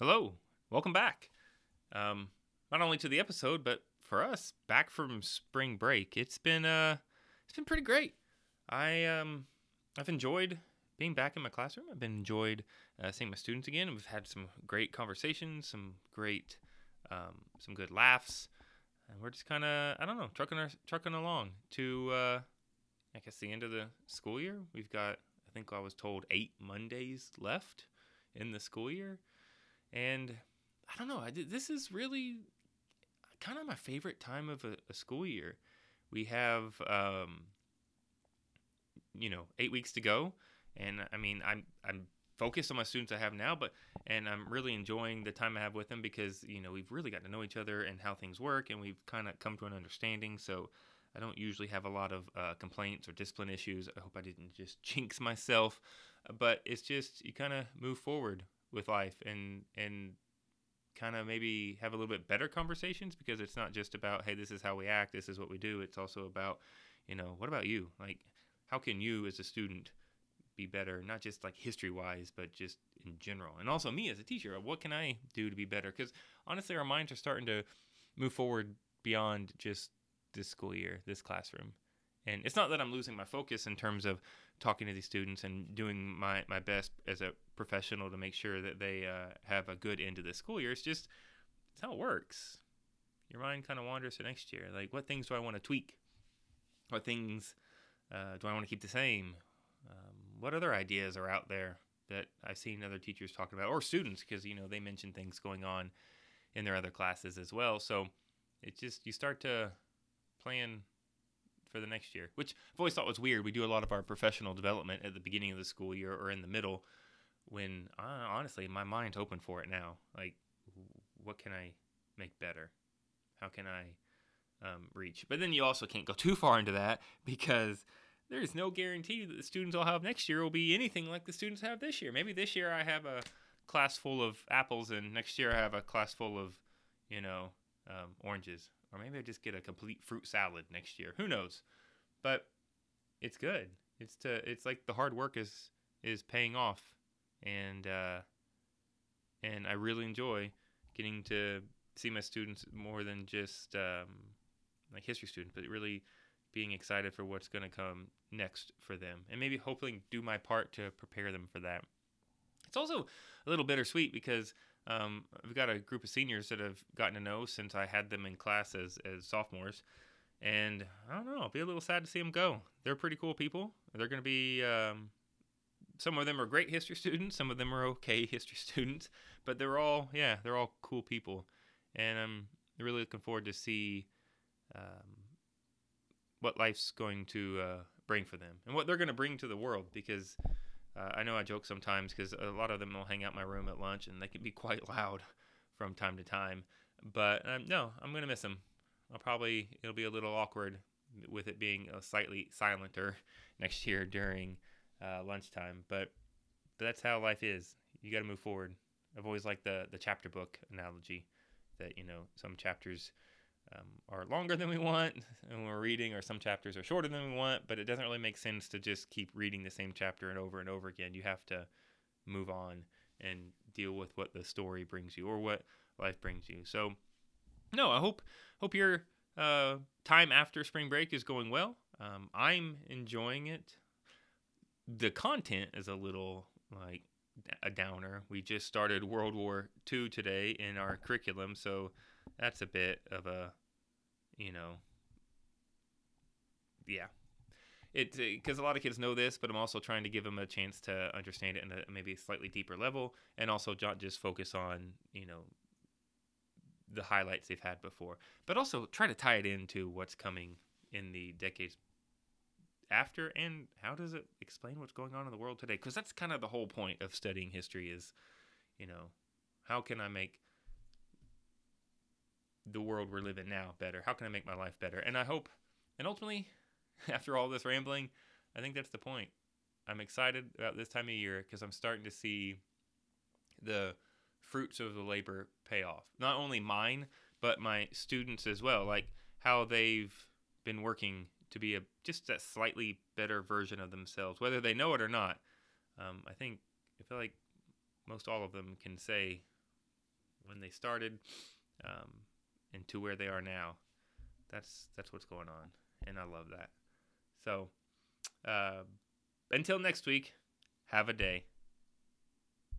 Hello, welcome back. Um, not only to the episode, but for us, back from spring break. It's been uh, it's been pretty great. I um, I've enjoyed being back in my classroom. I've been enjoyed uh, seeing my students again. We've had some great conversations, some great, um, some good laughs, and we're just kind of I don't know trucking our, trucking along to uh, I guess the end of the school year. We've got I think I was told eight Mondays left in the school year, and I don't know. I this is really kind of my favorite time of a, a school year. We have, um, you know, eight weeks to go, and I mean, I'm I'm focused on my students I have now, but and I'm really enjoying the time I have with them because you know we've really got to know each other and how things work, and we've kind of come to an understanding. So I don't usually have a lot of uh, complaints or discipline issues. I hope I didn't just jinx myself, but it's just you kind of move forward with life and and kind of maybe have a little bit better conversations because it's not just about hey this is how we act this is what we do. It's also about you know what about you? Like how can you as a student be better not just like history wise but just in general? And also me as a teacher what can i do to be better? Because honestly our minds are starting to move forward beyond just this school year this classroom. And it's not that i'm losing my focus in terms of talking to these students and doing my, my best as a professional to make sure that they uh, have a good end of the school year. It's just it's how it works. Your mind kind of wanders to next year. Like, what things do I want to tweak? What things uh, do I want to keep the same? Um, what other ideas are out there that I've seen other teachers talking about, or students, because you know they mention things going on in their other classes as well. So it's just you start to plan for the next year, which I've always thought was weird. We do a lot of our professional development at the beginning of the school year or in the middle, when uh, honestly my mind's open for it now. Like, what can I make better? How can I um, reach? But then you also can't go too far into that because there is no guarantee that the students I'll have next year will be anything like the students have this year. Maybe this year I have a class full of apples, and next year I have a class full of, you know, um, oranges. Or maybe I just get a complete fruit salad next year. Who knows? But it's good. It's to it's like the hard work is is paying off, and uh, and I really enjoy getting to see my students more than just um, like history students, but really being excited for what's going to come next for them, and maybe hopefully do my part to prepare them for that. It's also a little bittersweet because um, I've got a group of seniors that I've gotten to know since I had them in class as, as sophomores. And I don't know, I'll be a little sad to see them go. They're pretty cool people. They're going to be, um, some of them are great history students, some of them are okay history students, but they're all, yeah, they're all cool people. And I'm really looking forward to see um, what life's going to uh, bring for them and what they're going to bring to the world because uh, I know I joke sometimes because a lot of them will hang out my room at lunch and they can be quite loud from time to time. But um, no, I'm gonna miss them. I'll probably it'll be a little awkward with it being a slightly silenter next year during uh, lunchtime. But but that's how life is. You got to move forward. I've always liked the the chapter book analogy that you know some chapters um, are longer than we want and we're reading, or some chapters are shorter than we want, but it doesn't really make sense to just keep reading the same chapter and over and over again. You have to move on and deal with what the story brings you or what life brings you. So, no, I hope hope your uh, time after spring break is going well. Um, I'm enjoying it. The content is a little like a downer. We just started World War II today in our curriculum, so that's a bit of a you know, yeah. It because uh, a lot of kids know this, but I'm also trying to give them a chance to understand it in a maybe slightly deeper level, and also not just focus on you know the highlights they've had before, but also try to tie it into what's coming in the decades after, and how does it explain what's going on in the world today? Because that's kind of the whole point of studying history is, you know, how can I make the world we're living now better? How can I make my life better? And I hope, and ultimately, after all this rambling, I think that's the point. I'm excited about this time of year because I'm starting to see the fruits of the labor pay off. Not only mine, but my students as well. Like how they've been working to be a just a slightly better version of themselves, whether they know it or not. Um, I think I feel like most all of them can say when they started um, and to where they are now. That's that's what's going on, and I love that. So, uh, until next week, have a day.